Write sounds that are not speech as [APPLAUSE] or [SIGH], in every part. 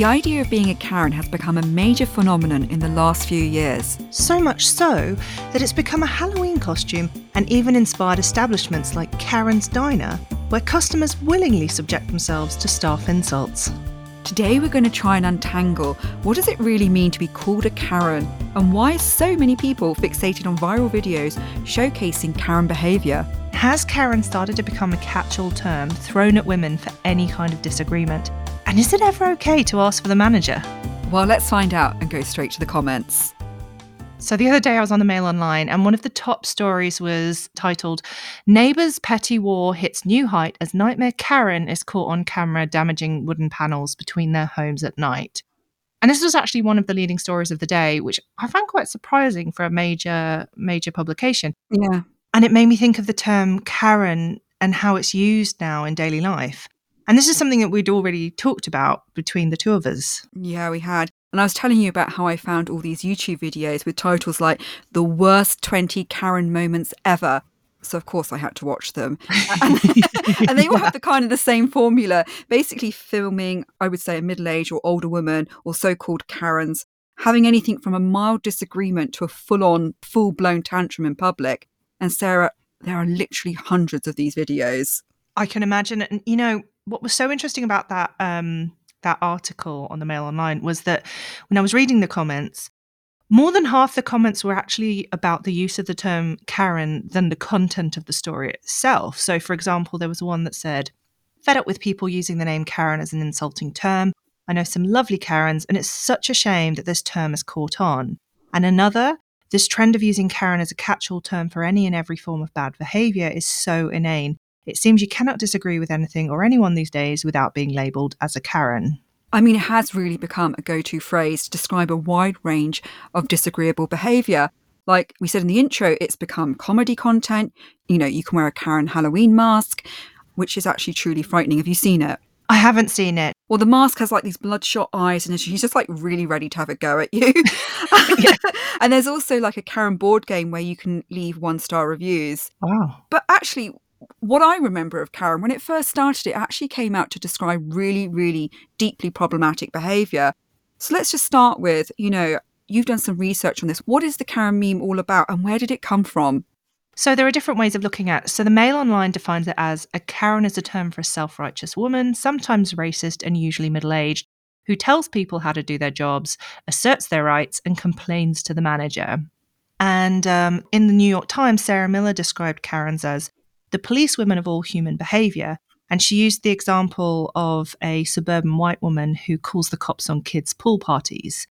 The idea of being a Karen has become a major phenomenon in the last few years. So much so that it's become a Halloween costume and even inspired establishments like Karen's Diner, where customers willingly subject themselves to staff insults. Today we're going to try and untangle what does it really mean to be called a Karen and why are so many people fixated on viral videos showcasing Karen behaviour. Has Karen started to become a catch all term thrown at women for any kind of disagreement? And is it ever okay to ask for the manager? Well, let's find out and go straight to the comments. So the other day I was on the Mail Online and one of the top stories was titled Neighbours Petty War Hits New Height as Nightmare Karen is caught on camera damaging wooden panels between their homes at night. And this was actually one of the leading stories of the day, which I found quite surprising for a major major publication. Yeah. And it made me think of the term Karen and how it's used now in daily life. And this is something that we'd already talked about between the two of us. Yeah, we had. And I was telling you about how I found all these YouTube videos with titles like The Worst 20 Karen Moments Ever. So, of course, I had to watch them. [LAUGHS] And, and they all have the kind of the same formula basically, filming, I would say, a middle aged or older woman or so called Karens having anything from a mild disagreement to a full on, full blown tantrum in public. And Sarah, there are literally hundreds of these videos. I can imagine. And, you know, what was so interesting about that um, that article on the Mail Online was that when I was reading the comments, more than half the comments were actually about the use of the term Karen than the content of the story itself. So, for example, there was one that said, Fed up with people using the name Karen as an insulting term. I know some lovely Karens, and it's such a shame that this term has caught on. And another, this trend of using Karen as a catch all term for any and every form of bad behaviour is so inane. It seems you cannot disagree with anything or anyone these days without being labelled as a Karen. I mean, it has really become a go to phrase to describe a wide range of disagreeable behaviour. Like we said in the intro, it's become comedy content. You know, you can wear a Karen Halloween mask, which is actually truly frightening. Have you seen it? I haven't seen it. Well, the mask has like these bloodshot eyes, and she's just like really ready to have a go at you. [LAUGHS] [LAUGHS] and there's also like a Karen board game where you can leave one star reviews. Wow. But actually, what I remember of Karen, when it first started, it actually came out to describe really, really deeply problematic behavior. So let's just start with, you know, you've done some research on this. What is the Karen meme all about and where did it come from? So there are different ways of looking at. It. So the Mail Online defines it as a Karen is a term for a self-righteous woman, sometimes racist and usually middle-aged, who tells people how to do their jobs, asserts their rights, and complains to the manager. And um, in the New York Times, Sarah Miller described Karens as the policewomen of all human behavior. And she used the example of a suburban white woman who calls the cops on kids' pool parties.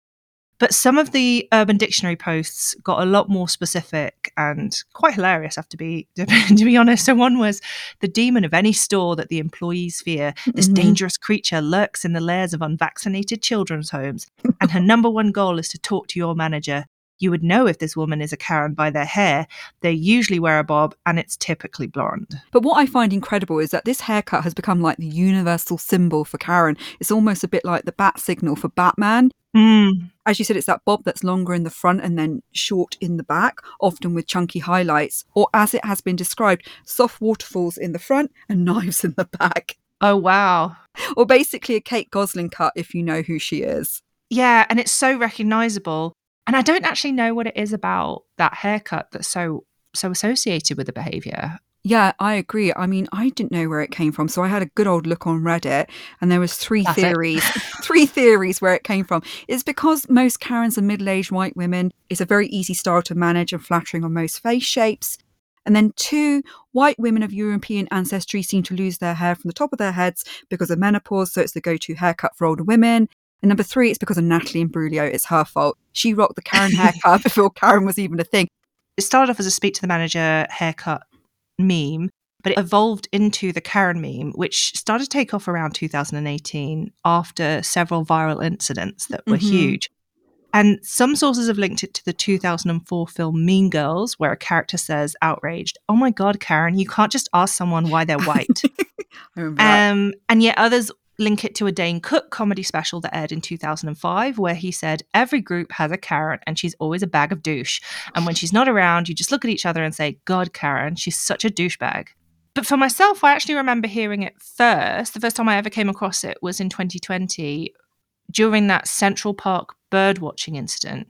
But some of the Urban Dictionary posts got a lot more specific and quite hilarious, I have to be [LAUGHS] to be honest. So one was the demon of any store that the employees fear. This mm-hmm. dangerous creature lurks in the lairs of unvaccinated children's homes, and her number one goal is to talk to your manager you would know if this woman is a Karen by their hair. They usually wear a bob and it's typically blonde. But what I find incredible is that this haircut has become like the universal symbol for Karen. It's almost a bit like the bat signal for Batman. Mm. As you said, it's that bob that's longer in the front and then short in the back, often with chunky highlights, or as it has been described, soft waterfalls in the front and [LAUGHS] knives in the back. Oh, wow. Or basically a Kate Gosselin cut if you know who she is. Yeah, and it's so recognizable. And I don't actually know what it is about that haircut that's so so associated with the behavior. Yeah, I agree. I mean, I didn't know where it came from, so I had a good old look on Reddit, and there was three That's theories. [LAUGHS] three theories where it came from. It's because most Karens are middle-aged white women. It's a very easy style to manage and flattering on most face shapes. And then two, white women of European ancestry seem to lose their hair from the top of their heads because of menopause, so it's the go-to haircut for older women. And number three, it's because of Natalie Imbruglia. It's her fault. She rocked the Karen [LAUGHS] haircut before Karen was even a thing. It started off as a speak to the manager haircut meme, but it evolved into the Karen meme, which started to take off around 2018 after several viral incidents that were mm-hmm. huge. And some sources have linked it to the 2004 film Mean Girls, where a character says, outraged, Oh my God, Karen, you can't just ask someone why they're white. [LAUGHS] um, and yet others link it to a Dane Cook comedy special that aired in 2005, where he said, Every group has a Karen and she's always a bag of douche. And when she's not around, you just look at each other and say, God, Karen, she's such a douchebag. But for myself, I actually remember hearing it first. The first time I ever came across it was in 2020 during that Central Park bird watching incident.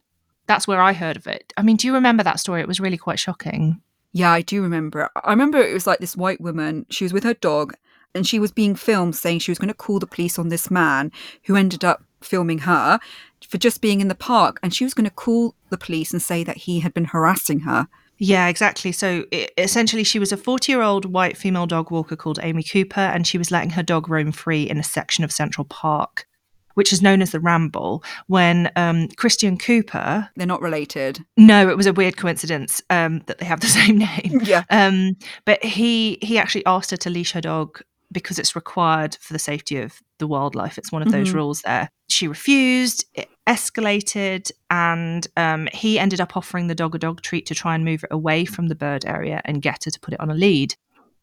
That's where I heard of it. I mean, do you remember that story? It was really quite shocking. Yeah, I do remember it. I remember it was like this white woman, she was with her dog and she was being filmed saying she was going to call the police on this man who ended up filming her for just being in the park and she was going to call the police and say that he had been harassing her. Yeah, exactly. So it, essentially, she was a 40 year old white female dog walker called Amy Cooper, and she was letting her dog roam free in a section of Central Park, which is known as the Ramble. When um, Christian Cooper. They're not related. No, it was a weird coincidence um, that they have the [LAUGHS] same name. Yeah. Um, but he he actually asked her to leash her dog because it's required for the safety of the wildlife. It's one of those Mhm. rules there. She refused, it escalated, and um, he ended up offering the dog a dog treat to try and move it away from the bird area and get her to put it on a lead.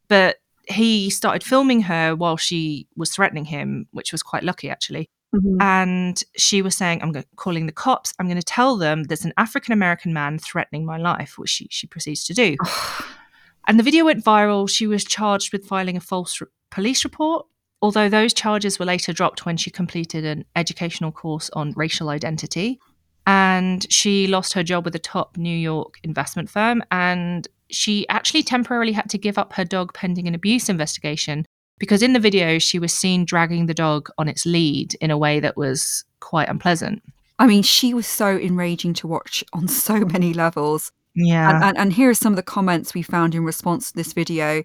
But he started filming her while she was threatening him, which was quite lucky actually. And she was saying, I'm calling the cops. I'm going to tell them there's an African American man threatening my life, which she, she proceeds to do. And the video went viral. She was charged with filing a false re- police report, although those charges were later dropped when she completed an educational course on racial identity. And she lost her job with a top New York investment firm. And she actually temporarily had to give up her dog pending an abuse investigation because in the video, she was seen dragging the dog on its lead in a way that was quite unpleasant. I mean, she was so enraging to watch on so many levels. Yeah. And, and, and here are some of the comments we found in response to this video.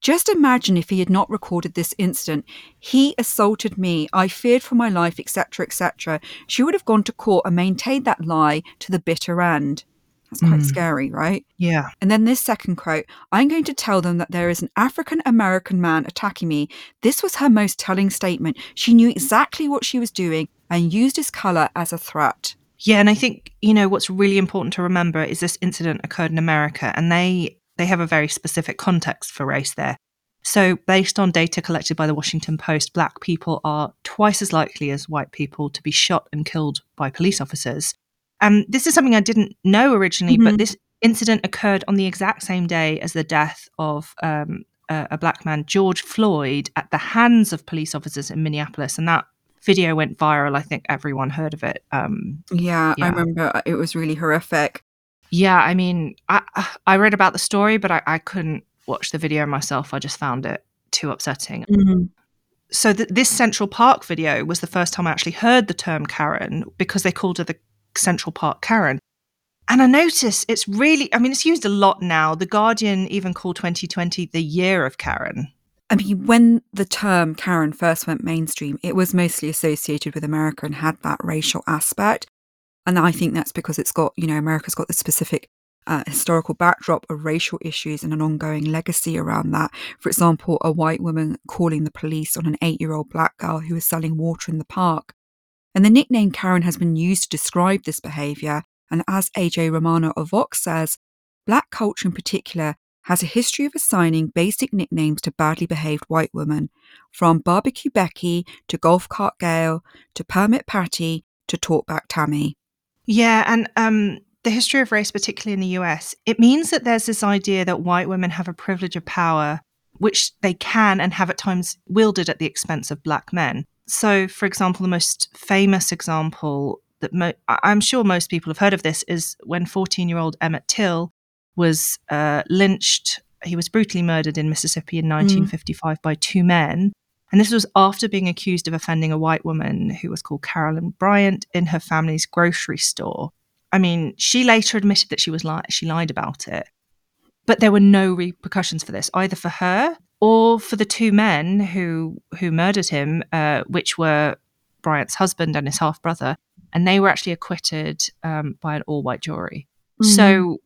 Just imagine if he had not recorded this incident. He assaulted me. I feared for my life, etc., etc. She would have gone to court and maintained that lie to the bitter end. That's quite Mm. scary, right? yeah. And then this second quote I'm going to tell them that there is an African American man attacking me. This was her most telling statement. She knew exactly what she was doing and used his colour as a threat. Yeah, and I think you know what's really important to remember is this incident occurred in America, and they they have a very specific context for race there. So, based on data collected by the Washington Post, black people are twice as likely as white people to be shot and killed by police officers. Um, this is something I didn't know originally, Mhm. but this incident occurred on the exact same day as the death of um, a, a black man, George Floyd, at the hands of police officers in Minneapolis, and that video went viral. I think everyone heard of it. Um, Yeah, I remember uh, it was really horrific. yeah, I mean, I I read about the story, but I, I couldn't watch the video myself. I just found it too upsetting. So th- this Central Park video was the first time I actually heard the term Karen because they called her the Central Park Karen. And I notice it's really, I mean, it's used a lot now. The Guardian even called 2020 the year of Karen. I mean, when the term Karen first went mainstream, it was mostly associated with America and had that racial aspect. And I think that's because it's got, you know, America's got the specific uh, historical backdrop of racial issues and an ongoing legacy around that. For example, a white woman calling the police on an eight year old black girl who was selling water in the park. And the nickname Karen has been used to describe this behaviour. And as AJ Romano of Vox says, black culture in particular has a history of assigning basic nicknames to badly behaved white women, from Barbecue Becky to Golf Cart Gail to Permit Patty to Talkback Tammy. Yeah, and um, the history of race, particularly in the US, it means that there's this idea that white women have a privilege of power, which they can and have at times wielded at the expense of black men. So, for example, the most famous example that mo- I'm sure most people have heard of this is when 14 year old Emmett Till was uh, lynched. He was brutally murdered in Mississippi in 1955 by two men. And this was after being accused of offending a white woman who was called Carolyn Bryant in her family's grocery store. I mean, she later admitted that she was li- she lied about it. But there were no repercussions for this, either for her or for the two men who who murdered him, uh, which were Bryant's husband and his half brother, and they were actually acquitted um, by an all white jury. So,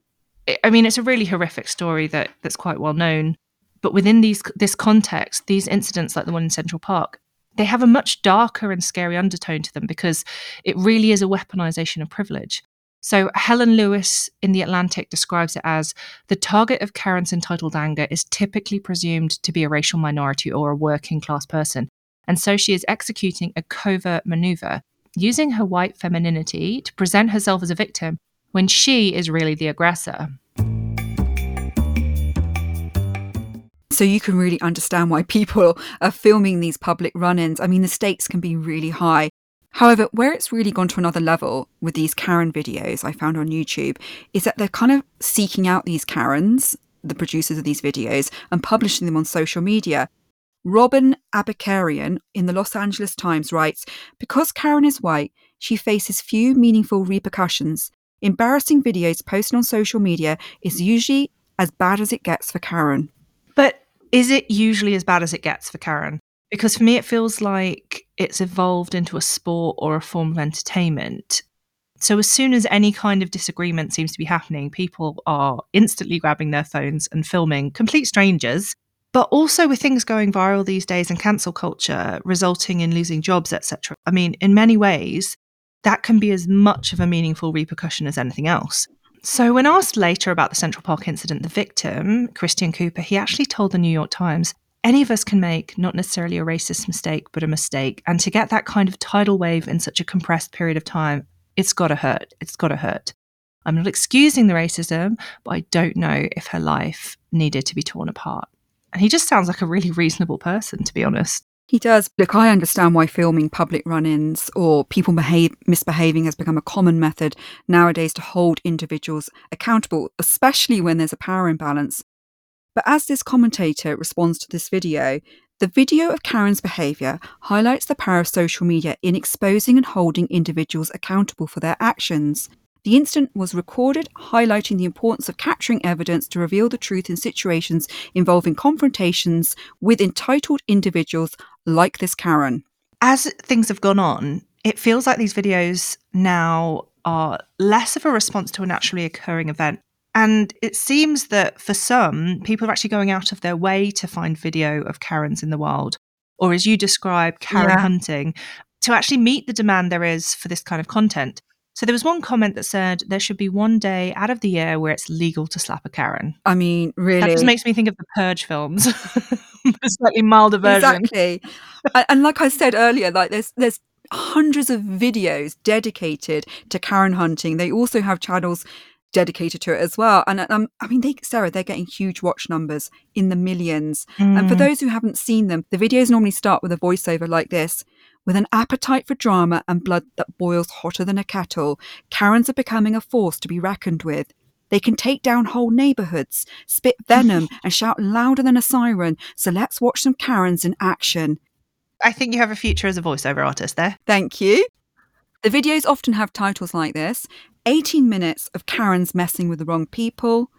I- mean, it's a really horrific story that that's quite well known. But within these this context, these incidents like the one in Central Park, they have a much darker and scary undertone to them because it really is a weaponization of privilege. So Helen Lewis in The Atlantic describes it as the target of Karen's entitled anger is typically presumed to be a racial minority or a working class person. And so she is executing a covert maneuver, using her white femininity to present herself as a victim when she is really the aggressor. So you can really understand why people are filming these public run ins. I mean, the stakes can be really high. However, where it's really gone to another level with these Karen videos I found on YouTube is that they're kind of seeking out these Karens, the producers of these videos, and publishing them on social media. Robin Abcarian in the Los Angeles Times writes Because Karen is white, she faces few meaningful repercussions. Embarrassing videos posted on social media is usually as bad as it gets for Karen. But is it usually as bad as it gets for Karen? Because for me, it feels like it's evolved into a sport or a form of entertainment. So as soon as any kind of disagreement seems to be happening, people are instantly grabbing their phones and filming complete strangers. But also with things going viral these days and cancel culture resulting in losing jobs, etc. I mean, in many ways, that can be as much of a meaningful repercussion as anything else. So, when asked later about the Central Park incident, the victim, Christian Cooper, he actually told the New York Times any of us can make not necessarily a racist mistake, but a mistake. And to get that kind of tidal wave in such a compressed period of time, it's got to hurt. It's got to hurt. I'm not excusing the racism, but I don't know if her life needed to be torn apart. And he just sounds like a really reasonable person, to be honest. He does. Look, I understand why filming public run ins or people behave, misbehaving has become a common method nowadays to hold individuals accountable, especially when there's a power imbalance. But as this commentator responds to this video, the video of Karen's behaviour highlights the power of social media in exposing and holding individuals accountable for their actions. The incident was recorded, highlighting the importance of capturing evidence to reveal the truth in situations involving confrontations with entitled individuals like this Karen. As things have gone on, it feels like these videos now are less of a response to a naturally occurring event and it seems that for some, people are actually going out of their way to find video of Karens in the wild, or as you describe, Karen yeah. hunting, to actually meet the demand there is for this kind of content. So there was one comment that said there should be one day out of the year where it's legal to slap a Karen. I mean, really, that just makes me think of the Purge films, [LAUGHS] a slightly milder version. Exactly, and like I said earlier, like there's there's hundreds of videos dedicated to Karen hunting. They also have channels dedicated to it as well. And um, I mean, they, Sarah, they're getting huge watch numbers in the millions. Mm. And for mm. those who haven't seen them, the videos normally start with a voiceover like this. With an appetite for drama and blood that boils hotter than a kettle, Karens are becoming a force to be reckoned with. They can take down whole neighborhoods, spit venom, [LAUGHS] and shout louder than a siren. So let's watch some Karens in action. I think you have a future as a voiceover artist there. Thank you. The videos often have titles like this 18 minutes of Karens messing with the wrong people,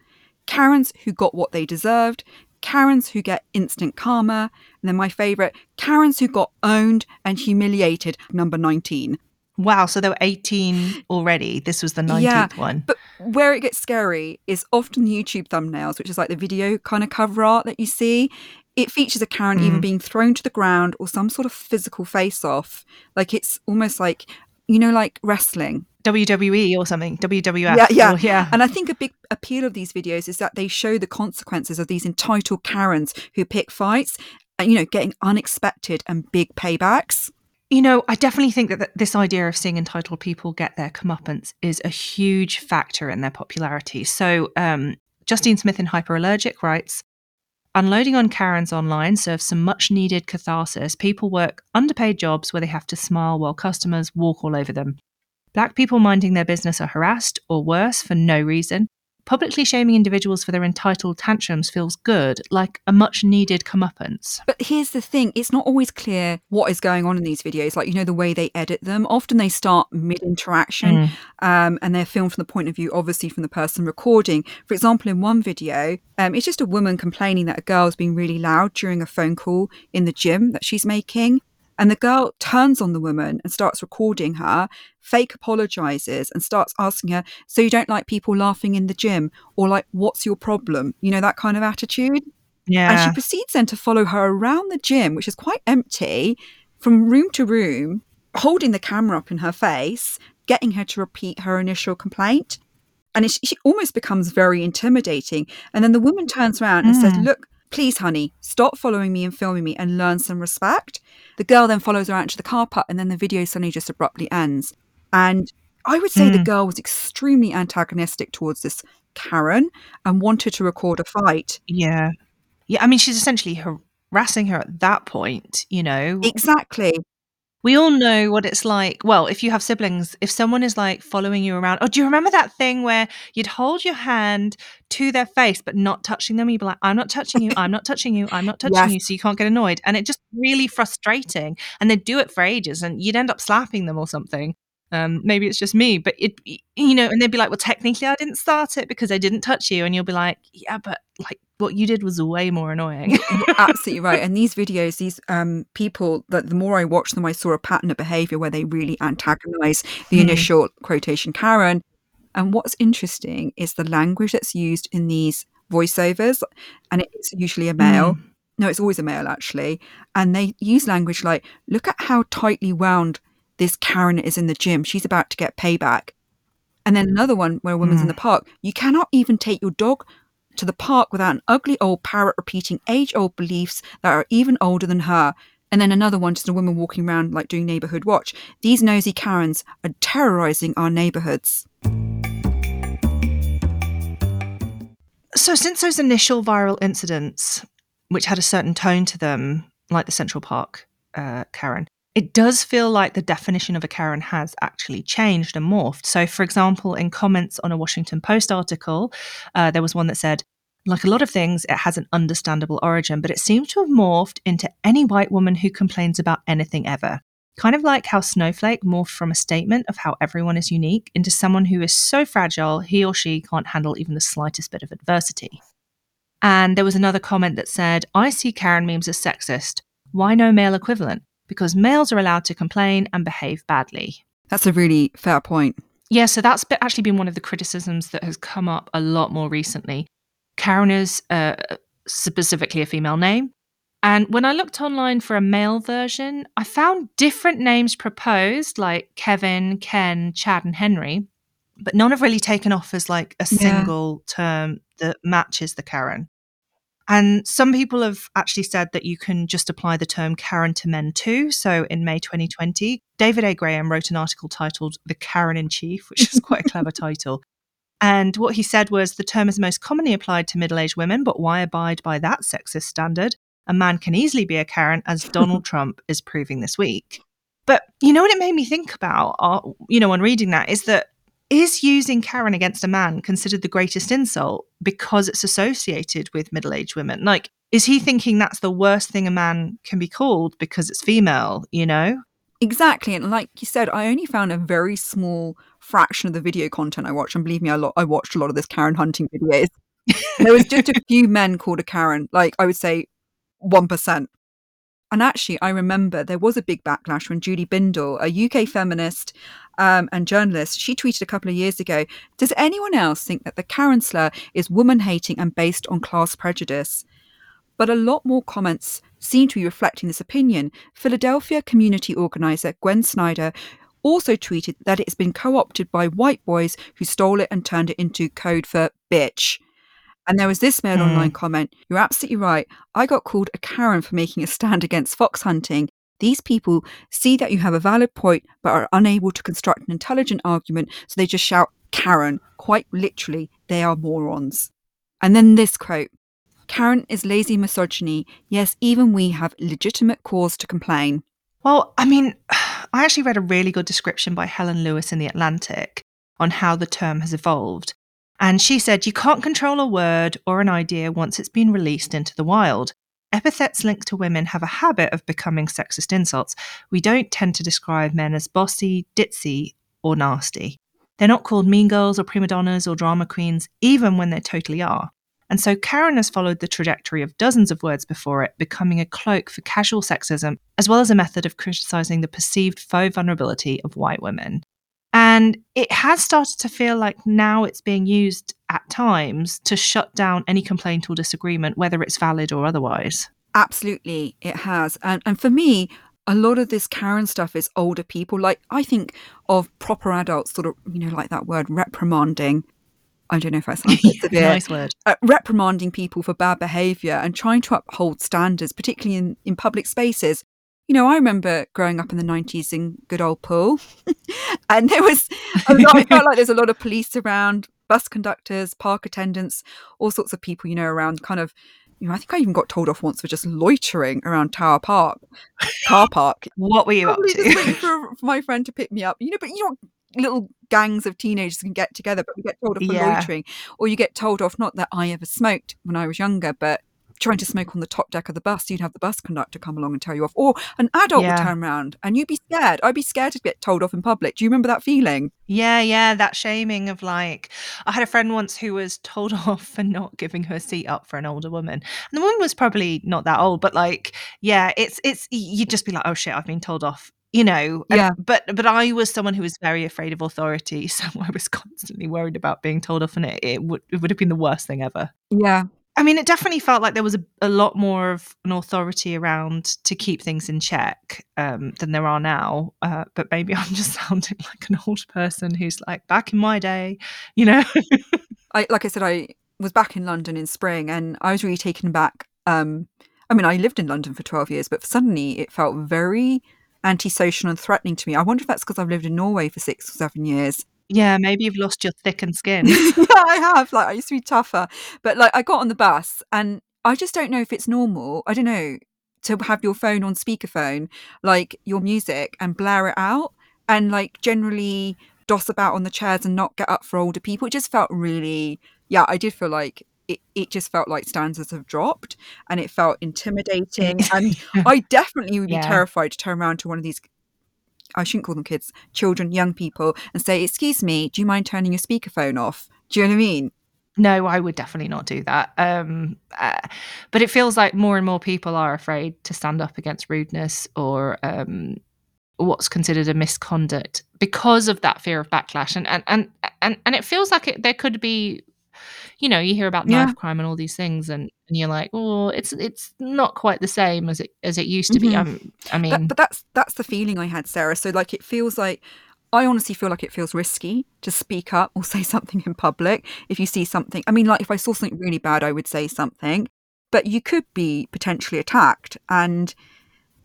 Karens who got what they deserved, Karens who get instant karma, and then my favourite, Karens who got owned and humiliated, number 19. Wow, so there were 18 already. This was the 19th yeah, one. But where it gets scary is often the YouTube thumbnails, which is like the video kind of cover art that you see. It features a Karen mm. even being thrown to the ground or some sort of physical face off. Like it's almost like, you know, like wrestling WWE or something, WWF. Yeah, yeah, or, yeah. And I think a big appeal of these videos is that they show the consequences of these entitled Karens who pick fights you know, getting unexpected and big paybacks. You know, I definitely think that this idea of seeing entitled people get their comeuppance is a huge factor in their popularity. So, um, Justine Smith in Hyperallergic writes, Unloading on Karens online serves some much needed catharsis. People work underpaid jobs where they have to smile while customers walk all over them. Black people minding their business are harassed, or worse, for no reason. Publicly shaming individuals for their entitled tantrums feels good, like a much needed comeuppance. But here's the thing it's not always clear what is going on in these videos, like, you know, the way they edit them. Often they start mid interaction mm. um, and they're filmed from the point of view, obviously, from the person recording. For example, in one video, um, it's just a woman complaining that a girl's being really loud during a phone call in the gym that she's making. And the girl turns on the woman and starts recording her, fake apologizes and starts asking her, So you don't like people laughing in the gym? Or like, what's your problem? You know, that kind of attitude. Yeah. And she proceeds then to follow her around the gym, which is quite empty, from room to room, holding the camera up in her face, getting her to repeat her initial complaint. And it, she almost becomes very intimidating. And then the woman turns around and says, mm. Look, Please, honey, stop following me and filming me and learn some respect. The girl then follows her out to the car park and then the video suddenly just abruptly ends. And I would say mm. the girl was extremely antagonistic towards this Karen and wanted to record a fight. Yeah. Yeah. I mean, she's essentially harassing her at that point, you know? Exactly. We all know what it's like. Well, if you have siblings, if someone is like following you around, oh, do you remember that thing where you'd hold your hand to their face but not touching them? You'd be like, I'm not touching you, I'm not touching you, I'm not [LAUGHS] touching yes. you, so you can't get annoyed. And it just really frustrating. And they'd do it for ages and you'd end up slapping them or something. Um, maybe it's just me, but it, you know, and they'd be like, well, technically I didn't start it because I didn't touch you. And you'll be like, yeah, but like what you did was way more annoying. absolutely right. And these videos, these um, people, that the more I watched them, I saw a pattern of behavior where they really antagonize the mm. initial quotation Karen. And what's interesting is the language that's used in these voiceovers, and it's usually a male. Mm. No, it's always a male actually. And they use language like, look at how tightly wound this Karen is in the gym. She's about to get payback. And then another one where a woman's mm. in the park. You cannot even take your dog to the park without an ugly old parrot repeating age old beliefs that are even older than her. And then another one, just a woman walking around like doing neighborhood watch. These nosy Karens are terrorizing our neighborhoods. So, since those initial viral incidents, which had a certain tone to them, like the Central Park uh, Karen, it does feel like the definition of a Karen has actually changed and morphed. So, for example, in comments on a Washington Post article, uh, there was one that said, like a lot of things, it has an understandable origin, but it seems to have morphed into any white woman who complains about anything ever. Kind of like how Snowflake morphed from a statement of how everyone is unique into someone who is so fragile he or she can't handle even the slightest bit of adversity. And there was another comment that said, I see Karen memes as sexist. Why no male equivalent? Because males are allowed to complain and behave badly. That's a really fair point. Yeah, so that's actually been one of the criticisms that has come up a lot more recently. Karen is uh, specifically a female name. And when I looked online for a male version, I found different names proposed, like Kevin, Ken, Chad, and Henry, but none have really taken off as like a single yeah. term that matches the Karen. And some people have actually said that you can just apply the term Karen to men too. So in May 2020, David A. Graham wrote an article titled The Karen in Chief, which is quite a clever [LAUGHS] title. And what he said was the term is most commonly applied to middle aged women, but why abide by that sexist standard? A man can easily be a Karen, as Donald [LAUGHS] Trump is proving this week. But you know what it made me think about, uh, you know, on reading that is that is using Karen against a man considered the greatest insult because it's associated with middle aged women? Like, is he thinking that's the worst thing a man can be called because it's female, you know? Exactly. And like you said, I only found a very small fraction of the video content I watched. And believe me, I, lo- I watched a lot of this Karen hunting videos. there was just a [LAUGHS] few men called a Karen, like I would say 1%. And actually, I remember there was a big backlash when Julie Bindel, a UK feminist um, and journalist, she tweeted a couple of years ago Does anyone else think that the Karen slur is woman hating and based on class prejudice? But a lot more comments seem to be reflecting this opinion. Philadelphia community organizer Gwen Snyder also tweeted that it's been co opted by white boys who stole it and turned it into code for bitch. And there was this male mm. online comment You're absolutely right. I got called a Karen for making a stand against fox hunting. These people see that you have a valid point but are unable to construct an intelligent argument, so they just shout Karen. Quite literally, they are morons. And then this quote Karen is lazy misogyny. Yes, even we have legitimate cause to complain. Well, I mean, [SIGHS] I actually read a really good description by Helen Lewis in The Atlantic on how the term has evolved. And she said, You can't control a word or an idea once it's been released into the wild. Epithets linked to women have a habit of becoming sexist insults. We don't tend to describe men as bossy, ditzy, or nasty. They're not called mean girls or prima donnas or drama queens, even when they totally are. And so Karen has followed the trajectory of dozens of words before it, becoming a cloak for casual sexism, as well as a method of criticizing the perceived faux vulnerability of white women. And it has started to feel like now it's being used at times to shut down any complaint or disagreement, whether it's valid or otherwise. Absolutely, it has. And, and for me, a lot of this Karen stuff is older people. Like, I think of proper adults, sort of, you know, like that word reprimanding. I don't know if I sound [LAUGHS] severe. nice word. Uh, reprimanding people for bad behaviour and trying to uphold standards, particularly in, in public spaces you know, I remember growing up in the 90s in good old Poole, [LAUGHS] and there was a lot, I felt like there's a lot of police around, bus conductors, park attendants, all sorts of people, you know, around kind of you know, I think I even got told off once for just loitering around Tower Park, car park. [LAUGHS] what were you Probably up to? just waiting for, for my friend to pick me up. You know, but you know, little gangs of teenagers can get together, but you get told off for Yeah. loitering, or you get told off. Not that I ever smoked when I was younger, but trying to smoke on the top deck of the bus, you'd have the bus conductor come along and tell you off, or an adult Yeah. would turn around and you'd be scared. I'd be scared to get told off in public. Do you remember that feeling? Yeah, yeah, that shaming of like, I had a friend once who was told [LAUGHS] off for not giving her seat up for an older woman, and the woman was probably not that old, but like, yeah, it's it's you'd just be like, oh shit, I've been told off, you know. and- Yeah. But but I was someone who was very afraid of authority, [LAUGHS] so I was constantly worried about being told off, and it it would it would have been the worst thing ever. Yeah, I mean, it definitely felt like there was a, a lot more of an authority around to keep things in check um, than there are now. Uh, but maybe [LAUGHS] I'm just sounding like an old person who's like, back in my day, you know? I like I said, I was back in London in spring, and I was really taken back. Um, I mean, I lived in London for twelve years, but suddenly it felt very antisocial and threatening to me. I wonder if that's because I've lived in Norway for six or seven years. Yeah, maybe you've lost your thickened [LAUGHS] skin. yeah, I have. Like I used to be tougher, but like I got on the bus, and I just don't know if it's normal. I don't know to have your phone on speakerphone, like your music, and blare it out, and like generally doss about on the chairs and not get up for older people. It just felt really, yeah, I did feel like. It, it just felt like standards have dropped and it felt [LAUGHS] intimidating and I definitely would be Yeah. terrified to turn around to one of these I shouldn't call them kids, children, young people, and say, Excuse me, do you mind turning your speakerphone off? Do you know what I mean? no, I would definitely not do that. Um, uh, but it feels like more and more people are afraid to stand up against rudeness or um, what's considered a misconduct because of that fear of backlash. And and and and, and it feels like it, there could be, you know, you hear about Yeah. knife crime and all these things, and, and you're like, oh, it's it's not quite the same as it as it used to be. Mhm. Um, I mean, That, but that's that's the feeling I had, Sarah. So like it feels like I honestly feel like it feels risky to speak up or [LAUGHS] say something in public. If you see something, I mean, like if I saw something really bad, I would say something, but you could be potentially attacked. And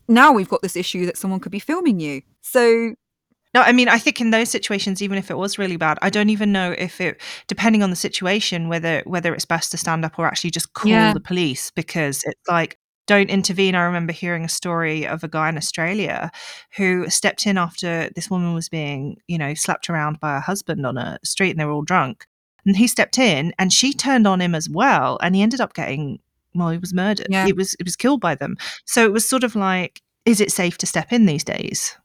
now we've got this issue that someone could be filming you. So No, I mean, I think in those situations, even if it was really bad, I don't even know if it, depending on the situation, whether whether it's best to stand up or actually just call Yeah. the police because it's like don't intervene. I remember hearing a story of a guy in Australia who stepped in after this woman was being, you know, slapped around by her husband on a street and they were all drunk. And he stepped in and she turned on him as well. And he ended up getting well, he was murdered. Yeah. He was he was killed by them. So it was sort of like, is it safe to step in these days?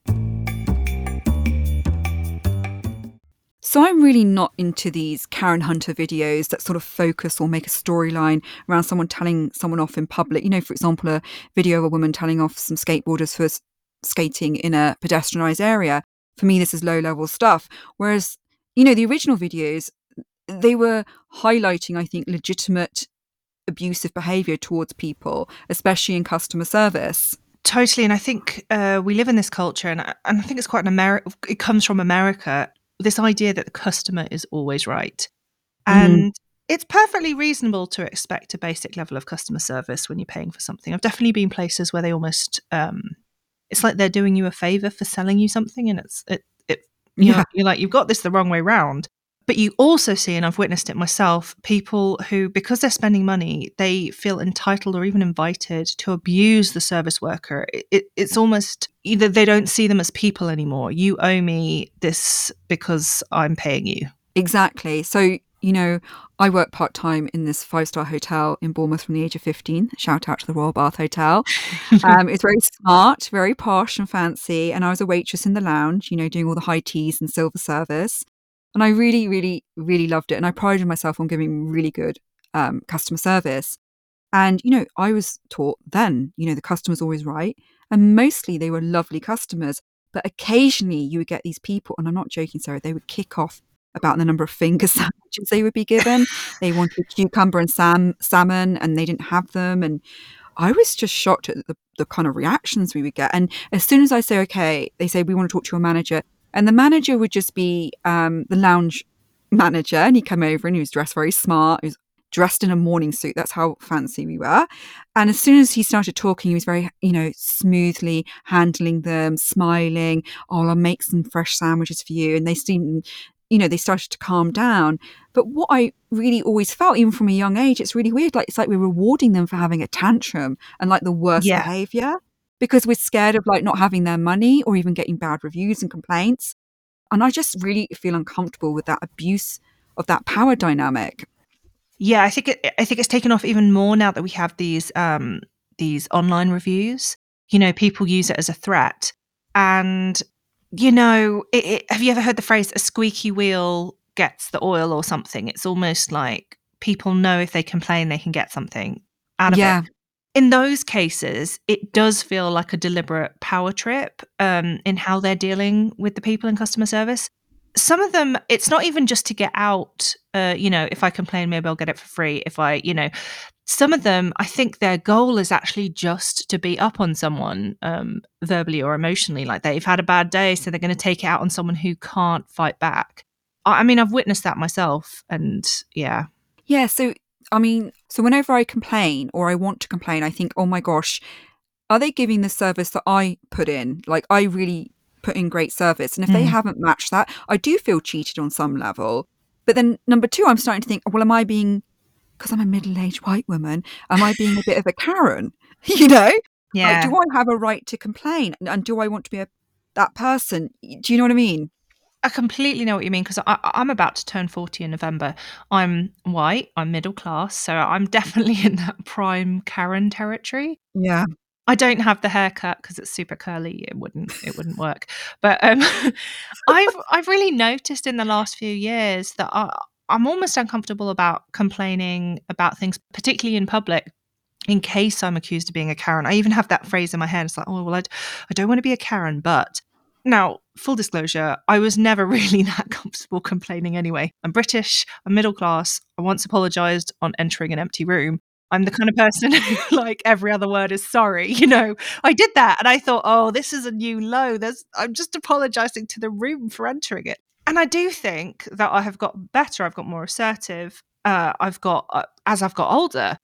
So I'm really not into these Karen Hunter videos that sort of focus or make a storyline around someone telling someone off in public. You know, for example, a video of a woman telling off some skateboarders for skating in a pedestrianised area. For me, this is low level stuff. Whereas, you know, the original videos, they were highlighting, I think, legitimate abusive behaviour towards people, especially in customer service. Totally, and I think uh, we live in this culture, and I, and I think it's quite an America. It comes from America. This idea that the customer is always right, Mhm. and it's perfectly reasonable to expect a basic level of customer service when you're paying for something. I've definitely been places where they almost, um, it's like they're doing you a favor for selling you something, and it's it it Yeah. you're like you've got this the wrong way round. But you also see, and I've witnessed it myself, people who, because they're spending money, they feel entitled or even invited to abuse the service worker. It, it, it's almost either they don't see them as people anymore. You owe me this because I'm paying you. Exactly. So, you know, I work part time in this five star hotel in Bournemouth from the age of 15. Shout out to the Royal Bath Hotel. [LAUGHS] Um, it's very smart, very posh and fancy. And I was a waitress in the lounge, you know, doing all the high teas and silver service. And I really, really, really loved it. And I prided myself on giving really good um, customer service. And, you know, I was taught then, you know, the customer's always right. And mostly they were lovely customers. But occasionally you would get these people, and I'm not joking, Sarah, they would kick off about the number of finger [LAUGHS] sandwiches they would be given. they wanted cucumber and sam- salmon, and they didn't have them. And I was just shocked at the, the kind of reactions we would get. And as soon as I say, okay, they say, we want to talk to your manager. And the manager would just be um, the lounge manager. And he'd come over and he was dressed very smart. He was dressed in a morning suit. That's how fancy we were. And as soon as he started talking, he was very, you know, smoothly handling them, smiling. Oh, I'll make some fresh sandwiches for you. And they seemed, you know, they started to calm down. But what I really always felt, even from a young age, it's really weird. Like it's like we're rewarding them for having a tantrum and like the worst Yeah. behavior because we're scared of like not having their money or even getting bad reviews and complaints. And I just really feel uncomfortable with that abuse of that power dynamic. Yeah, I think it, I think it's taken off even more now that we have these um, these online reviews. You know, people use it as a threat, and you know, it, it, have you ever heard the phrase "a squeaky wheel gets the oil" or something? It's almost like people know if they complain, they can get something out of Yeah. it. In those cases, it does feel like a deliberate power trip um, in how they're dealing with the people in customer service. Some of them it's not even just to get out uh, you know if i complain maybe i'll get it for free. If i you know some of them i think their goal is actually just to be up on someone um, verbally or emotionally like they've had a bad day so they're going to take it out on someone who can't fight back. I, I mean i've witnessed that myself and yeah. Yeah. So, I mean, so whenever I complain or I want to complain, I think, oh my gosh, are they giving the service that I put in? Like, I really put in great service. And if they Mm. haven't matched that, I do feel cheated on some level. But then, number two, I'm starting to think, well, am I being, because I'm a middle aged white woman, am I being a bit of a Karen? [LAUGHS] you know? yeah Like, do I have a right to complain? And, and do I want to be a, that person? Do you know what I mean? I completely know what you mean because I'm about to turn 40 in November. I'm white, I'm middle class, so I'm [LAUGHS] definitely in that prime Karen territory. Yeah. I don't have the haircut because it's super curly. It wouldn't it wouldn't work. But um, [LAUGHS] I've I've really noticed in the last few years that I, I'm almost uncomfortable about complaining about things, particularly in public. In case I'm accused of being a Karen, I even have that phrase in my head. It's like, oh well, I, I don't want to be a Karen, but now, full disclosure, I was never [LAUGHS] really that comfortable complaining anyway. I'm British, I'm middle class. I once apologized on entering an empty room. I'm the kind of person [LAUGHS] who, like, every other word is sorry. [LAUGHS] You know, I did that and I thought, oh, this is a new low. There's, I'm just apologizing to the room for entering it. And I do think that I have got better. I've got more assertive. Uh, I've got, uh, as I've got older.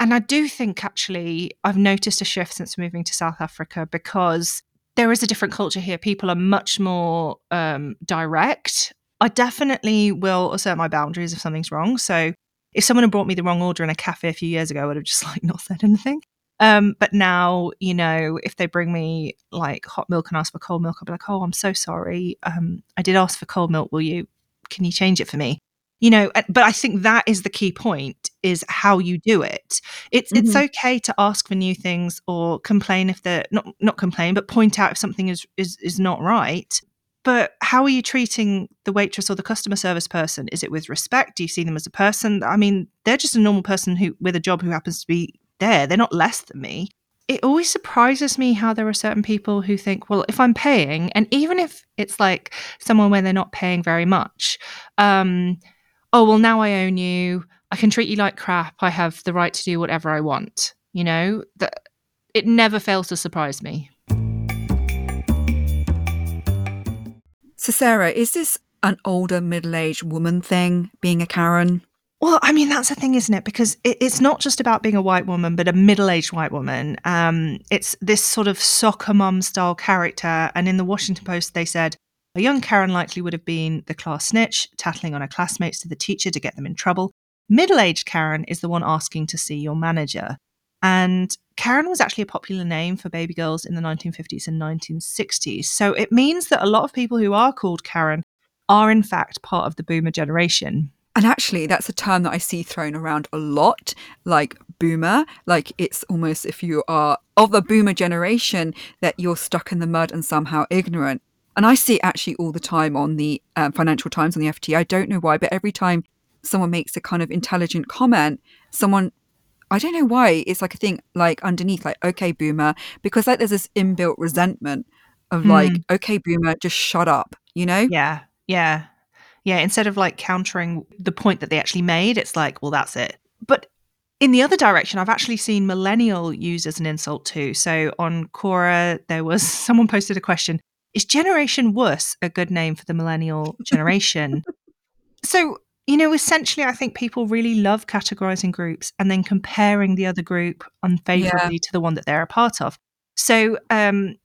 And I do think actually I've noticed a shift since moving to South Africa because there is a different culture here. People are much more um, direct. I definitely will assert my boundaries if something's wrong. So if someone had brought me the wrong order in a cafe a few years ago, I would have just [LAUGHS] like not said anything. Um, but now, you know, if they bring me like hot milk and ask for cold milk, I'll be like, oh, I'm so sorry. Um, I did ask for cold milk. Will you, can you change it for me? You know, but I think that is the key point is how you do it. It's it's Mhm. okay to ask for new things or complain if they're not not complain, but point out if something is is is not right. But how are you treating the waitress or the customer service person? Is it with respect? Do you see them as a person? I mean, they're just a normal person who with a job who happens to be there. They're not less than me. It always surprises me how there are certain people who think, well, if I'm paying, and even if it's like someone where they're not paying very much, um, oh well, now I own you. I can treat you like crap. I have the right to do whatever I want. You know that it never fails to surprise me. So, Sarah, is this an older middle aged woman thing, being a Karen? Well, I mean, that's the thing, isn't it? Because it, it's not just about being a white woman, but a middle aged white woman. Um, it's this sort of soccer mom style character. And in the Washington Post, they said a young Karen likely would have been the class snitch, tattling on her classmates to the teacher to get them in trouble. Middle aged Karen is the one asking to see your manager. And Karen was actually a popular name for baby girls in the 1950s and 1960s. So it means that a lot of people who are called Karen are, in fact, part of the boomer generation. And actually, that's a term that I see thrown around a lot, like boomer. Like it's almost if you are of the boomer generation that you're stuck in the mud and somehow ignorant. And I see it actually all the time on the um, Financial Times on the FT. I don't know why, but every time someone makes a kind of intelligent comment, someone I don't know why it's like a thing like underneath, like okay, boomer, because like there's this inbuilt resentment of like okay, boomer, just shut up, you know? Yeah, yeah, yeah. Instead of like countering the point that they actually made, it's like, well, that's it. But in the other direction, I've actually seen millennial used as an insult too. So on Quora, there was [LAUGHS] someone posted a question: Is Generation Wuss a good name for the millennial generation? [LAUGHS] so you know, essentially, I think people really love categorizing groups and then comparing the other group unfavorably to the one that they're a part of. So, um,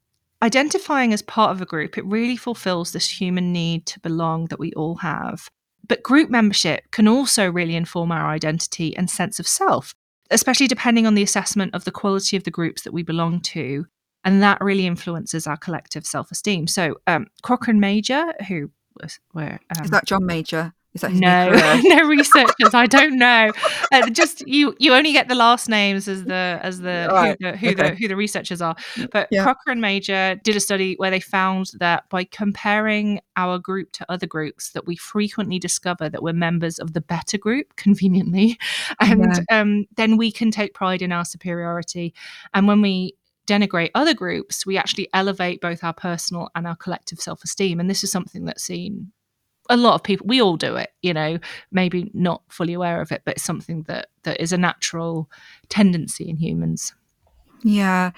identifying as part of a group, it really fulfills this human need to belong that we all have. but group membership can also really inform our identity and sense of self, especially depending on the assessment of the quality of the groups that we belong to. And that really influences our collective self esteem. So, um, Cochrane Major, who was where um, is that John Major? Is that no, [LAUGHS] no [LAUGHS] researchers. I don't know. Uh, just you, you only get the last names as the as the right. who, the, who, okay. the, who the researchers are. But yeah. and Major did a study where they found that by comparing our group to other groups, that we frequently discover that we're members of the better group, conveniently, [LAUGHS] and yeah. um, then we can take pride in our superiority. And when we denigrate other groups, we actually elevate both our personal and our collective self esteem. And this is something that's seen a lot of people we all do it you know maybe not fully aware of it but it's something that that is a natural tendency in humans yeah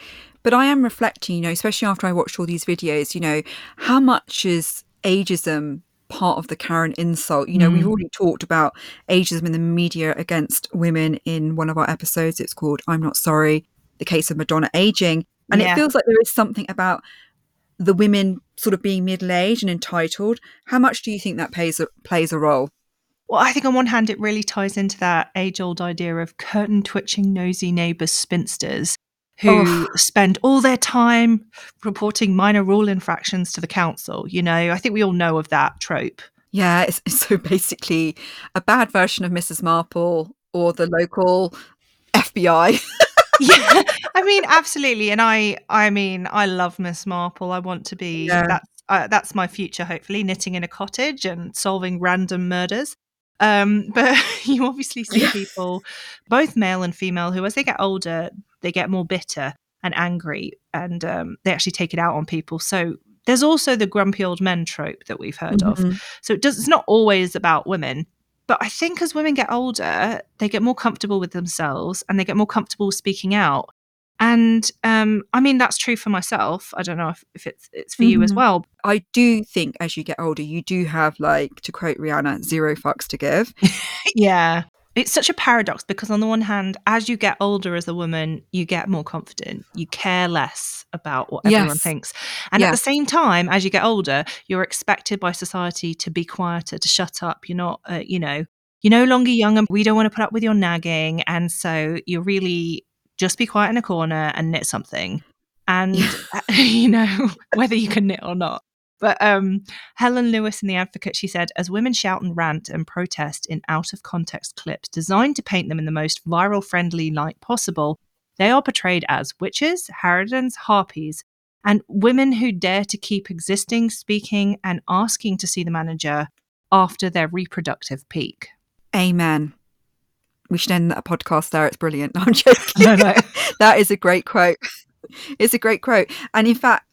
but i am reflecting you know especially after i watched all these videos you know how much is ageism part of the Karen insult. You know, mm. we've already talked about ageism in the media against women in one of our episodes. It's called I'm Not Sorry, the case of Madonna aging. And yeah. it feels like there is something about the women sort of being middle aged and entitled. How much do you think that plays a, plays a role? Well, I think on one hand, it really ties into that age old idea of curtain twitching, nosy neighbours spinsters who oh. spend all their time reporting minor rule infractions to the council. You know, I think we all know of that trope. Yeah, it's, so basically a bad version of Mrs. Marple or the local FBI. [LAUGHS] yeah, I mean, absolutely. And I, I mean, I love Miss Marple. I want to be yeah. that's uh, that's my future. Hopefully, knitting in a cottage and solving random murders. Um, [LAUGHS] but you obviously see people, both male and female, who as they get older, they get more bitter and angry, and um, they actually take it out on people. So there's also the grumpy old men trope that we've heard mm-hmm. of. So it does, it's not always about women. But I think as women get older, they get more comfortable with themselves and they get more comfortable speaking out. And um, I mean, that's true for myself. I don't know if, if it's it's for mm-hmm. you as mm-hmm. well. I do think as you get older, you do have, like, to quote Rihanna, zero fucks to give. [LAUGHS] yeah it's such a paradox because on the one hand as you get older as a woman you get more confident you care less about what everyone yes. thinks. And yes. at the same time as you get older you're expected by society to be quieter to shut up. You're not uh, you know you're no longer young and we don't want to put up with your nagging. And so you really just be quiet in a corner and knit something. And [LAUGHS] you know whether you can knit or not but um, Helen Lewis in The Advocate, she said, as women shout and rant and protest in out of context clips designed to paint them in the most viral friendly light possible, they are portrayed as witches, harridans, harpies, and women who dare to keep existing, speaking, and asking to see the manager after their reproductive peak. Amen. We should end that podcast there. It's brilliant. [LAUGHS] No, I'm joking. [LAUGHS] No, no. [LAUGHS] that is a great quote. It's a great quote. And in fact,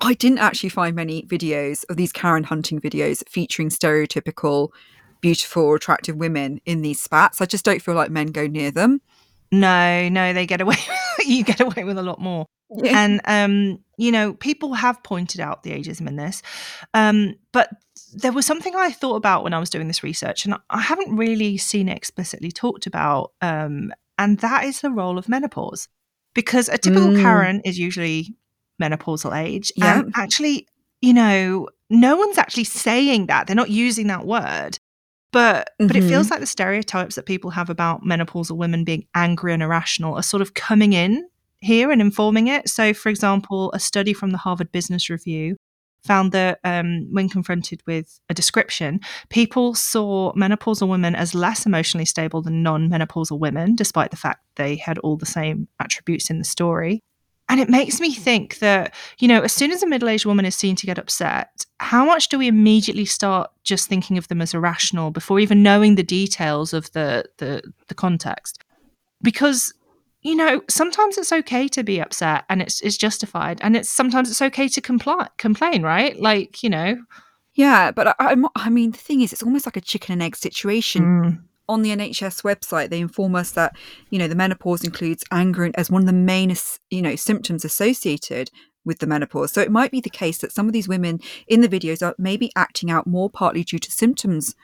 I didn't actually find many videos of these Karen hunting videos featuring stereotypical, beautiful, or attractive women in these spats. I just don't feel like men go near them. No, no, they get away. [LAUGHS] you get away with a lot more. Yeah. And um, you know, people have pointed out the ageism in this, um, but there was something I thought about when I was doing this research, and I haven't really seen it explicitly talked about, um, and that is the role of menopause. Because a typical mm. Karen is usually menopausal age. Yeah. And actually, you know, no one's actually saying that. They're not using that word. But mm-hmm. but it feels mm-hmm. like the stereotypes that people have about menopausal women being angry and irrational are sort of coming in here and informing it. So, for example, a study from the Harvard Business Review found that um, when confronted with a description, people saw menopausal women as less emotionally stable than non menopausal women, despite the fact they had all the same attributes in the story. And it makes me think that, you know, as soon as a middle aged woman is seen to get upset, how much do we immediately start just thinking of them as irrational before even knowing the details of the, the, the context? Because you know, sometimes it's okay to be upset and it's it's justified, and it's sometimes it's okay to comply, complain, right? Like, you know. Yeah, but I, I, I mean, the thing is, it's almost like a chicken and egg situation. Mm on the NHS website, they inform us that, you know, the menopause includes anger as one of the main, you know, symptoms associated with the menopause. So it might be the case that some of these women in the videos are maybe acting out more partly due to symptoms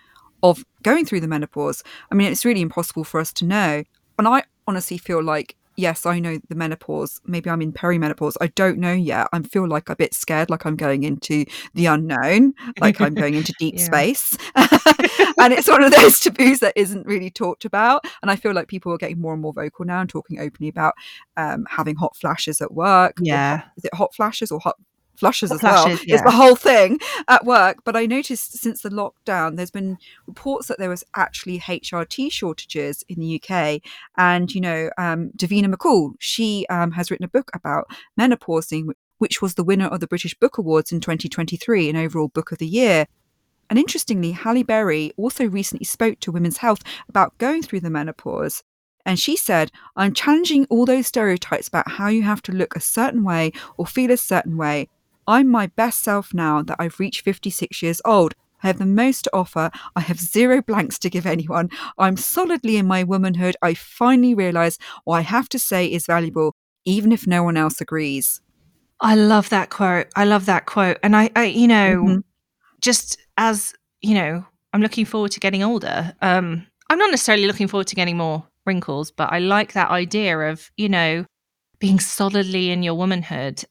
of going through the menopause. I mean, it's really impossible for us to know. And I honestly feel like yes, I know the menopause. Maybe I'm in perimenopause. I don't know yet. I feel like a bit scared, like I'm going into the unknown, like I'm going into [LAUGHS] deep space. [LAUGHS] and it's one of those taboos that isn't really talked about. And I feel like people are getting more and more vocal now and talking openly about um, having hot flashes at work. Yeah. Is it hot flashes or hot flushes Hot as well. yeah. It's the whole thing at work. But I noticed since the lockdown, there's been reports that there was actually HRT shortages in the UK. And, you know, um, Davina McCall, she um, has written a book about menopausing, which was the winner of the British Book Awards in 2023 and overall Book of the Year. And interestingly, Halle Berry also recently spoke to Women's Health about going through the menopause. And she said, I'm challenging all those stereotypes about how you have to look a certain way or feel a certain way. I'm my best self now that I've reached 56 years old. I have the most to offer. I have zero blanks to give anyone. I'm solidly in my womanhood. I finally realize what I have to say is valuable, even if no one else agrees. I love that quote. I love that quote. And I, I you know, Mhm. just as, you know, I'm looking forward to getting older. Um, I'm not necessarily looking forward to getting more wrinkles, but I like that idea of, you know, being solidly in your womanhood.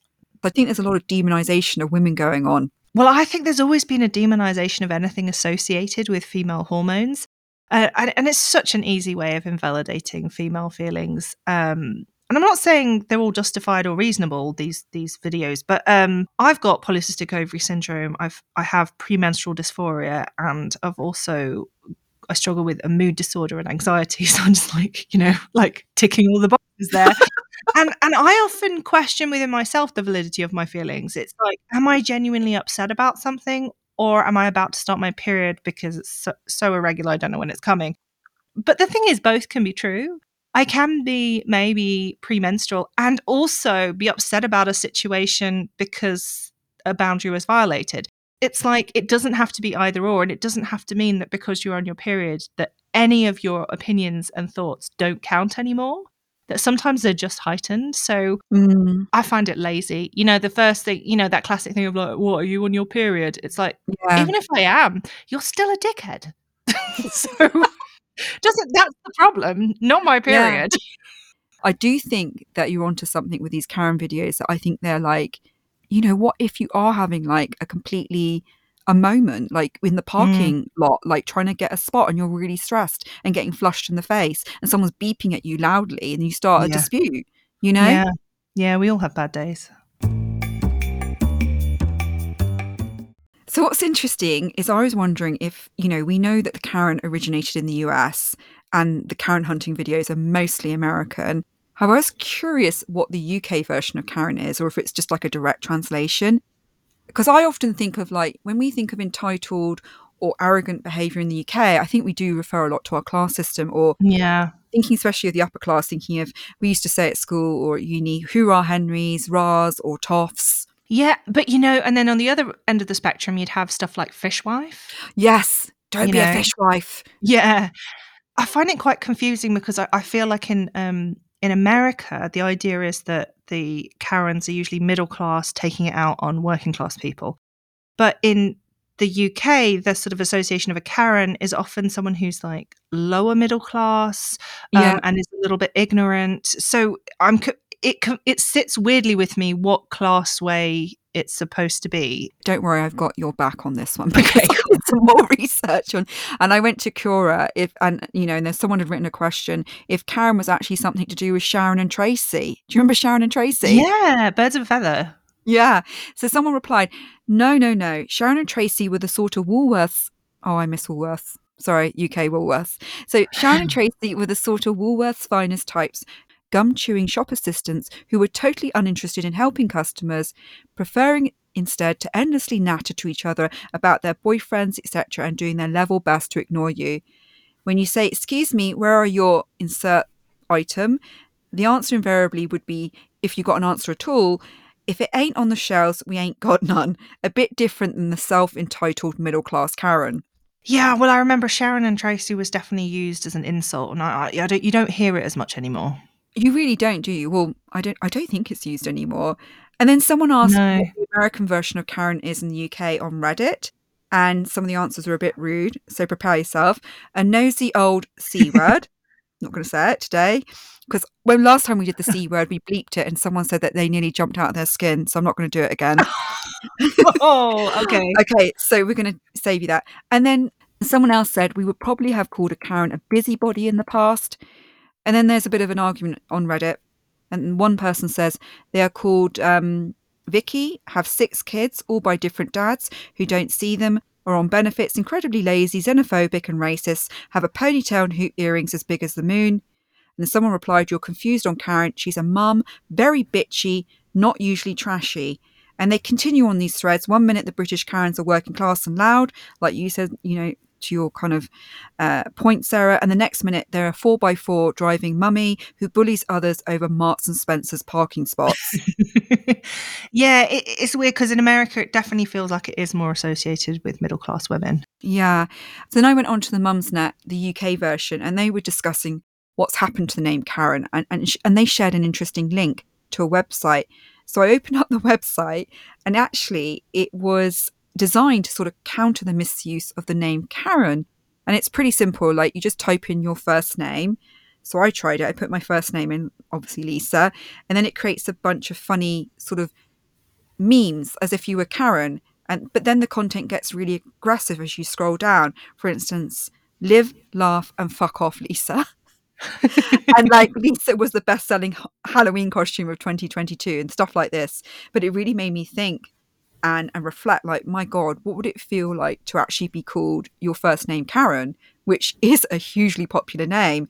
I think there's a lot of demonization of women going on. Well, I think there's always been a demonization of anything associated with female hormones. Uh, and, and it's such an easy way of invalidating female feelings. Um, and I'm not saying they're all justified or reasonable these these videos, but um, I've got polycystic ovary syndrome. I've I have premenstrual dysphoria, and I've also I struggle with a mood disorder and anxiety. [LAUGHS] So I'm just like you know like ticking all the boxes there. And and I often question within myself the validity of my feelings. It's like, am I genuinely upset about something, or am I about to start my period because it's so, so irregular? I don't know when it's coming. But the thing is, both can be true. I can be maybe premenstrual and also be upset about a situation because a boundary was violated. It's like it doesn't have to be either or, and it doesn't have to mean that because you're on your period that any of your opinions and thoughts don't count anymore. That sometimes they're just heightened. So Mm, I find it lazy. You know, the first thing, you know, that classic thing of like, what are you on your period? It's like, yeah. even if I am, you're still a dickhead. [LAUGHS] so doesn't that's the problem, not my Yeah. period. [LAUGHS] I do think that you're onto something with these Karen videos that I think they're like, you know, what if you are having like a completely a moment like in the Mm. parking lot, like trying to get a spot and you're really stressed and getting flushed in the face and someone's beeping at you loudly and you start a dispute, you know? Yeah. Yeah, we all have bad days. So what's interesting is I was wondering if, you know, we know that the Karen originated in the US and the Karen hunting videos are mostly American. However, I was curious what the UK version of Karen is or if it's just like a direct translation. Because I often think of like when we think of entitled or arrogant behavior in the UK, I think we do refer a lot to our class system or Yeah. thinking especially of the upper class, thinking of we used to say at school or at uni, hoorah Henrys, Ras or Toffs. Yeah, but you know, and then on the other end of the spectrum, you'd have stuff like fishwife. Yes, don't You be a fishwife. Yeah. I find it quite confusing because I, I feel like in um in America, the idea is that the Karens are usually middle class, taking it out on working class people. But in the UK, the sort of association of a Karen is often someone who's like lower middle class um, Yeah. and is a little bit ignorant. So I'm it it sits weirdly with me what class way it's supposed to be. don't worry, I've got your back on this one [LAUGHS] because I did some more research on, and I went to Quora if, and you know, and there's someone had written a question if Karen was actually something to do with Sharon and Tracy. Do you remember Sharon and Tracy? Yeah, birds of a feather. Yeah. So someone replied, no, no, no. Sharon and Tracy were the sort of Woolworths. Oh, I miss Woolworths. Sorry, UK Woolworths. So Sharon and [SIGHS] Tracy were the sort of Woolworths' finest types, gum chewing shop assistants who were totally uninterested in helping customers, preferring instead to endlessly natter to each other about their boyfriends, etc., and doing their level best to ignore you. When you say, Excuse me, where are your insert item? The answer invariably would be, if you got an answer at all, if it ain't on the shelves, we ain't got none. A bit different than the self entitled middle class Karen. Yeah, well, I remember Sharon and Tracy was definitely used as an insult, and I, I, I don't, you don't hear it as much anymore. You really don't, do you? Well, I don't. I don't think it's used anymore. And then someone asked No. what the American version of Karen is in the UK on Reddit, and some of the answers were a bit rude. So prepare yourself. A nosy old c word, [LAUGHS] not going to say it today because when last time we did the C [LAUGHS] word, we bleeped it and someone said that they nearly jumped out of their skin. So I'm not going to do it again. [LAUGHS] oh, okay. okay. So we're going to save you that. And then someone else said we would probably have called a Karen a busybody in the past. And then there's a bit of an argument on Reddit. And one person says they are called um, Vicky, have six kids, all by different dads who don't see them, are on benefits, incredibly lazy, xenophobic, and racist, have a ponytail and hoop earrings as big as the moon. And someone replied, You're confused on Karen. She's a mum, very bitchy, not usually trashy. And they continue on these threads. One minute the British Karens are working class and loud, like you said, you know, to your kind of uh, point, Sarah. And the next minute, they're a four by four driving mummy who bullies others over Marks and Spencer's parking spots. [LAUGHS] yeah, it, it's weird because in America, it definitely feels like it is more associated with middle class women. Yeah. So then I went on to the Mumsnet, the UK version, and they were discussing what's happened to the name Karen, and and, sh- and they shared an interesting link to a website. So I opened up the [LAUGHS] website, and actually, it was designed to sort of counter the misuse of the name Karen. And it's pretty simple. Like you just type in your first name. So I tried it. I put my first name in, obviously Lisa, and then it creates a bunch of funny sort of memes as if you were Karen. And but then the content gets really aggressive as you scroll down. For instance, live, laugh, and fuck off, Lisa. [LAUGHS] and like [LAUGHS] Lisa was the best selling Halloween costume of 2022 and stuff like this. But it really made me think and and reflect like my god what would it feel like to actually be called your first name karen which is a hugely popular name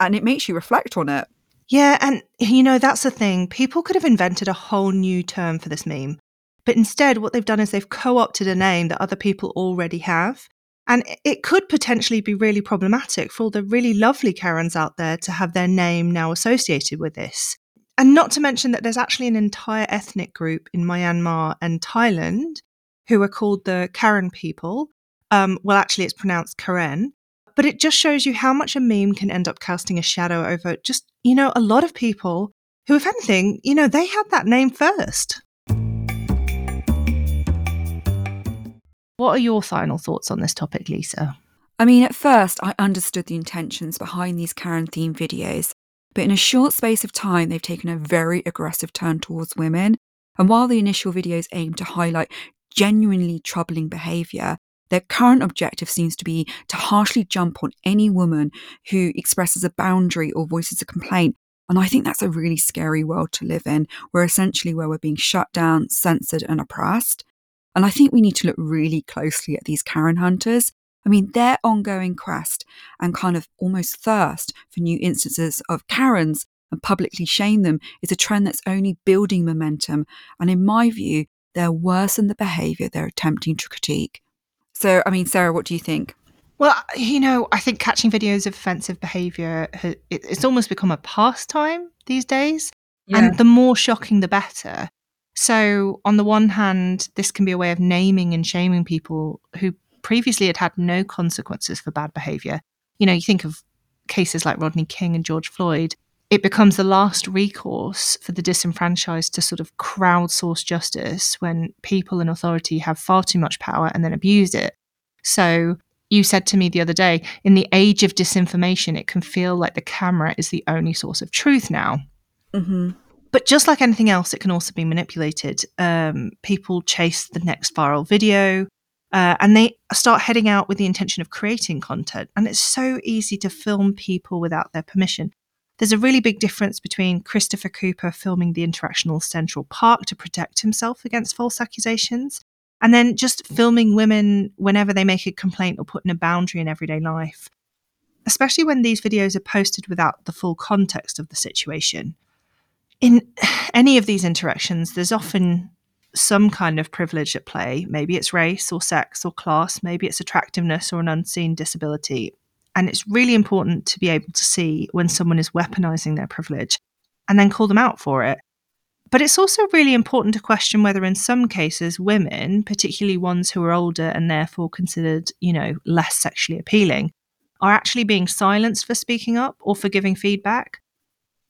and it makes you reflect on it. Yeah and you know that's the thing. People could have invented a whole new term for this meme but instead what they've done is they've co-opted a name that other people already have and it could potentially be really problematic for all the really lovely karens out there to have their name now associated with this and not to mention that there's actually an entire ethnic group in Myanmar and Thailand who are called the Karen people. Um, well, actually, it's pronounced Karen. But it just shows you how much a meme can end up casting a shadow over just, you know, a lot of people who, if anything, you know, they had that name first. What are your final thoughts on this topic, Lisa? I mean, at first, I understood the intentions behind these Karen themed videos but in a short space of time, they've taken a very aggressive turn towards women. And while the initial videos aim to highlight genuinely troubling behaviour, their current objective seems to be to harshly jump on any woman who expresses a boundary or voices a complaint. And I think that's a really scary world to live in, where essentially where we're being shut down, censored, and oppressed. And I think we need to look really closely at these Karen hunters I mean, their ongoing quest and kind of almost thirst for new instances of Karens and publicly shame them is a trend that's only building momentum. And in my view, they're worse than the behavior they're attempting to critique. So, I mean, Sarah, what do you think? Well, you know, I think catching videos of offensive behavior, it's almost become a pastime these days. Yeah. And the more shocking, the better. So, on the one hand, this can be a way of naming and shaming people who previously had had no consequences for bad behavior. You know, you think of cases like Rodney King and George Floyd, it becomes the last recourse for the disenfranchised to sort of crowdsource justice when people in authority have far too much power and then abuse it. So, you said to me the other day, in the age of disinformation, it can feel like the camera is the only source of truth now. Mm-hmm. But just like anything else, it can also be manipulated. Um, people chase the next viral video, uh, and they start heading out with the intention of creating content. And it's so easy to film people without their permission. There's a really big difference between Christopher Cooper filming the Interactional Central Park to protect himself against false accusations, and then just filming women whenever they make a complaint or put in a boundary in everyday life, especially when these videos are posted without the full context of the situation. In [SIGHS] any of these interactions, there's often some kind of privilege at play. Maybe it's race or sex or class, maybe it's attractiveness or an unseen disability. And it's really important to be able to see when someone is weaponizing their privilege and then call them out for it. But it's also really important to question whether, in some cases, women, particularly ones who are older and therefore considered, you know, less sexually appealing, are actually being silenced for speaking up or for giving feedback.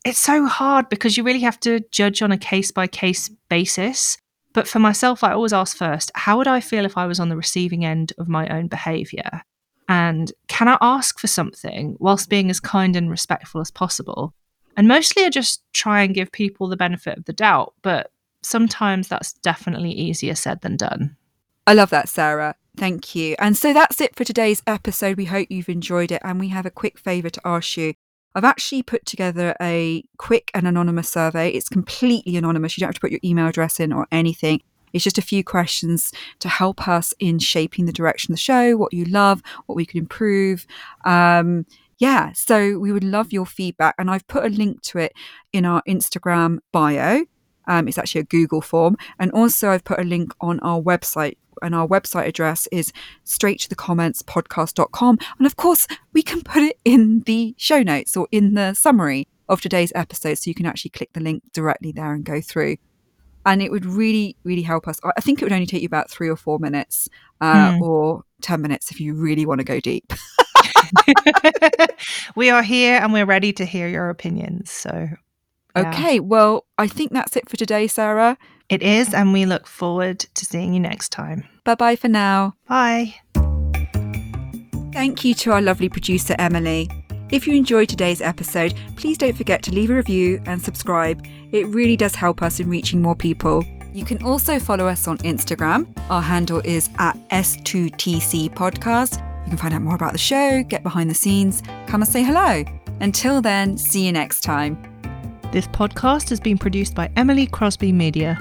It's so hard because you really have to judge on a case by case basis. But for myself, I always ask first, how would I feel if I was on the receiving end of my own behavior? And can I ask for something whilst being as kind and respectful as possible? And mostly I just try and give people the benefit of the doubt, but sometimes that's definitely easier said than done. I love that, Sarah. Thank you. And so that's it for today's episode. We hope you've enjoyed it. And we have a quick favour to ask you. I've actually put together a quick and anonymous survey. It's completely anonymous. You don't have to put your email address in or anything. It's just a few questions to help us in shaping the direction of the show, what you love, what we could improve. Um, yeah, so we would love your feedback. And I've put a link to it in our Instagram bio. Um, it's actually a Google form. And also, I've put a link on our website. And our website address is straight to the comments podcast.com. And of course, we can put it in the show notes or in the summary of today's episode. So you can actually click the link directly there and go through. And it would really, really help us. I think it would only take you about three or four minutes uh, mm. or 10 minutes if you really want to go deep. [LAUGHS] we are here and we're ready to hear your opinions. So yeah. Okay, well, I think that's it for today, Sarah. It is, and we look forward to seeing you next time. Bye bye for now. Bye. Thank you to our lovely producer, Emily. If you enjoyed today's episode, please don't forget to leave a review and subscribe. It really does help us in reaching more people. You can also follow us on Instagram. Our handle is at S2TC Podcast. You can find out more about the show, get behind the scenes, come and say hello. Until then, see you next time. This podcast has been produced by Emily Crosby Media.